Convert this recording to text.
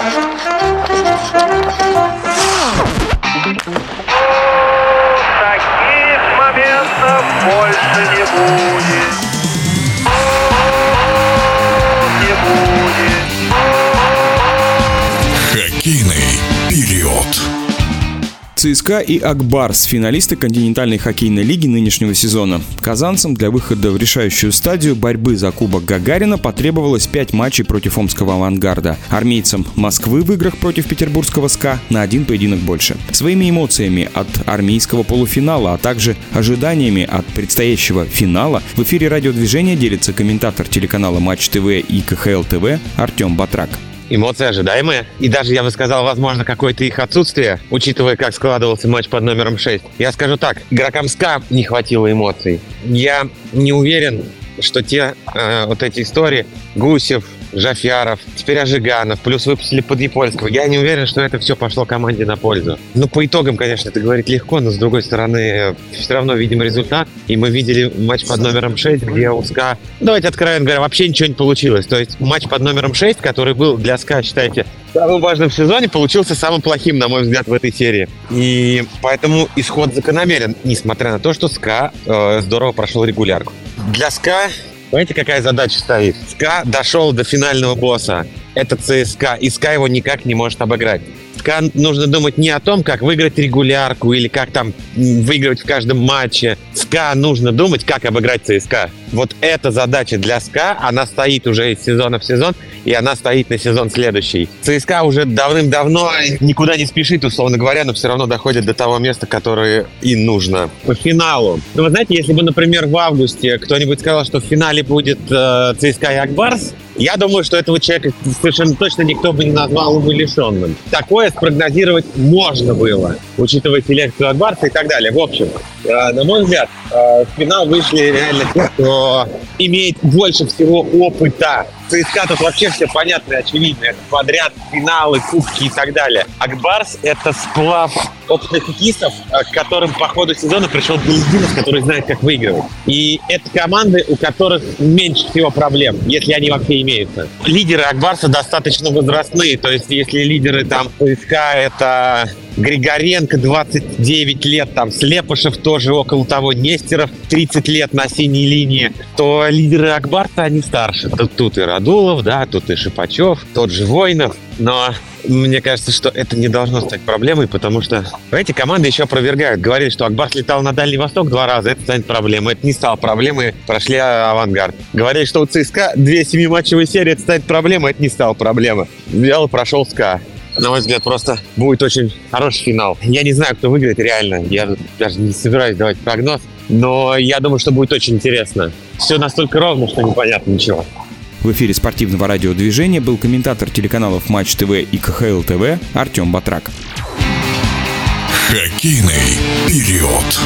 Таких моментов больше не будет. ЦСКА и Акбарс – финалисты континентальной хоккейной лиги нынешнего сезона. Казанцам для выхода в решающую стадию борьбы за Кубок Гагарина потребовалось 5 матчей против омского авангарда. Армейцам Москвы в играх против петербургского СКА на один поединок больше. Своими эмоциями от армейского полуфинала, а также ожиданиями от предстоящего финала в эфире радиодвижения делится комментатор телеканала Матч ТВ и КХЛ ТВ Артем Батрак. Эмоции ожидаемые. И даже, я бы сказал, возможно, какое-то их отсутствие, учитывая, как складывался матч под номером 6. Я скажу так, игрокам СКА не хватило эмоций. Я не уверен, что те э, вот эти истории Гусев, Жафяров, теперь Ожиганов, плюс выпустили Подъяпольского. Я не уверен, что это все пошло команде на пользу. Ну, по итогам, конечно, это говорить легко, но, с другой стороны, все равно видим результат. И мы видели матч под номером 6, где у СКА, давайте откровенно говоря, вообще ничего не получилось. То есть матч под номером 6, который был для СКА, считайте, самым важным в сезоне, получился самым плохим, на мой взгляд, в этой серии. И поэтому исход закономерен, несмотря на то, что СКА э, здорово прошел регулярку. Для СКА Понимаете, какая задача стоит? СКА дошел до финального босса. Это ЦСКА, и СКА его никак не может обыграть. СКА нужно думать не о том, как выиграть регулярку или как там выигрывать в каждом матче. СКА нужно думать, как обыграть ЦСКА. Вот эта задача для СКА, она стоит уже из сезона в сезон, и она стоит на сезон следующий. ЦСКА уже давным-давно никуда не спешит, условно говоря, но все равно доходит до того места, которое и нужно. По финалу. Ну, вы знаете, если бы, например, в августе кто-нибудь сказал, что в финале будет э, ЦСКА и Акбарс, я думаю, что этого человека совершенно точно никто бы не назвал бы лишенным. Такое спрогнозировать можно было, учитывая селекцию Акбарса и так далее. В общем, э, на мой взгляд, э, в финал вышли реально те, кто имеет больше всего опыта ЦСКА тут вообще все понятно и очевидно. Это подряд, финалы, кубки и так далее. Акбарс — это сплав опытных хоккеистов, э, к которым по ходу сезона пришел Белздинов, который знает, как выигрывать. И это команды, у которых меньше всего проблем, если они вообще имеются. Лидеры Акбарса достаточно возрастные, то есть если лидеры там ЦСКА — это Григоренко 29 лет, там Слепышев тоже около того, Нестеров 30 лет на синей линии, то лидеры Акбарта, они старше. Тут, тут и Радулов, да, тут и Шипачев, тот же Войнов, но мне кажется, что это не должно стать проблемой, потому что эти команды еще опровергают. Говорили, что Акбарс летал на Дальний Восток два раза, это станет проблемой. Это не стало проблемой, прошли авангард. Говорили, что у ЦСКА две семиматчевые серии, это станет проблемой, это не стало проблемой. Взял прошел СКА на мой взгляд, просто будет очень хороший финал. Я не знаю, кто выиграет реально. Я даже не собираюсь давать прогноз. Но я думаю, что будет очень интересно. Все настолько ровно, что непонятно ничего. В эфире спортивного радиодвижения был комментатор телеканалов Матч ТВ и КХЛ ТВ Артем Батрак. Хоккейный период.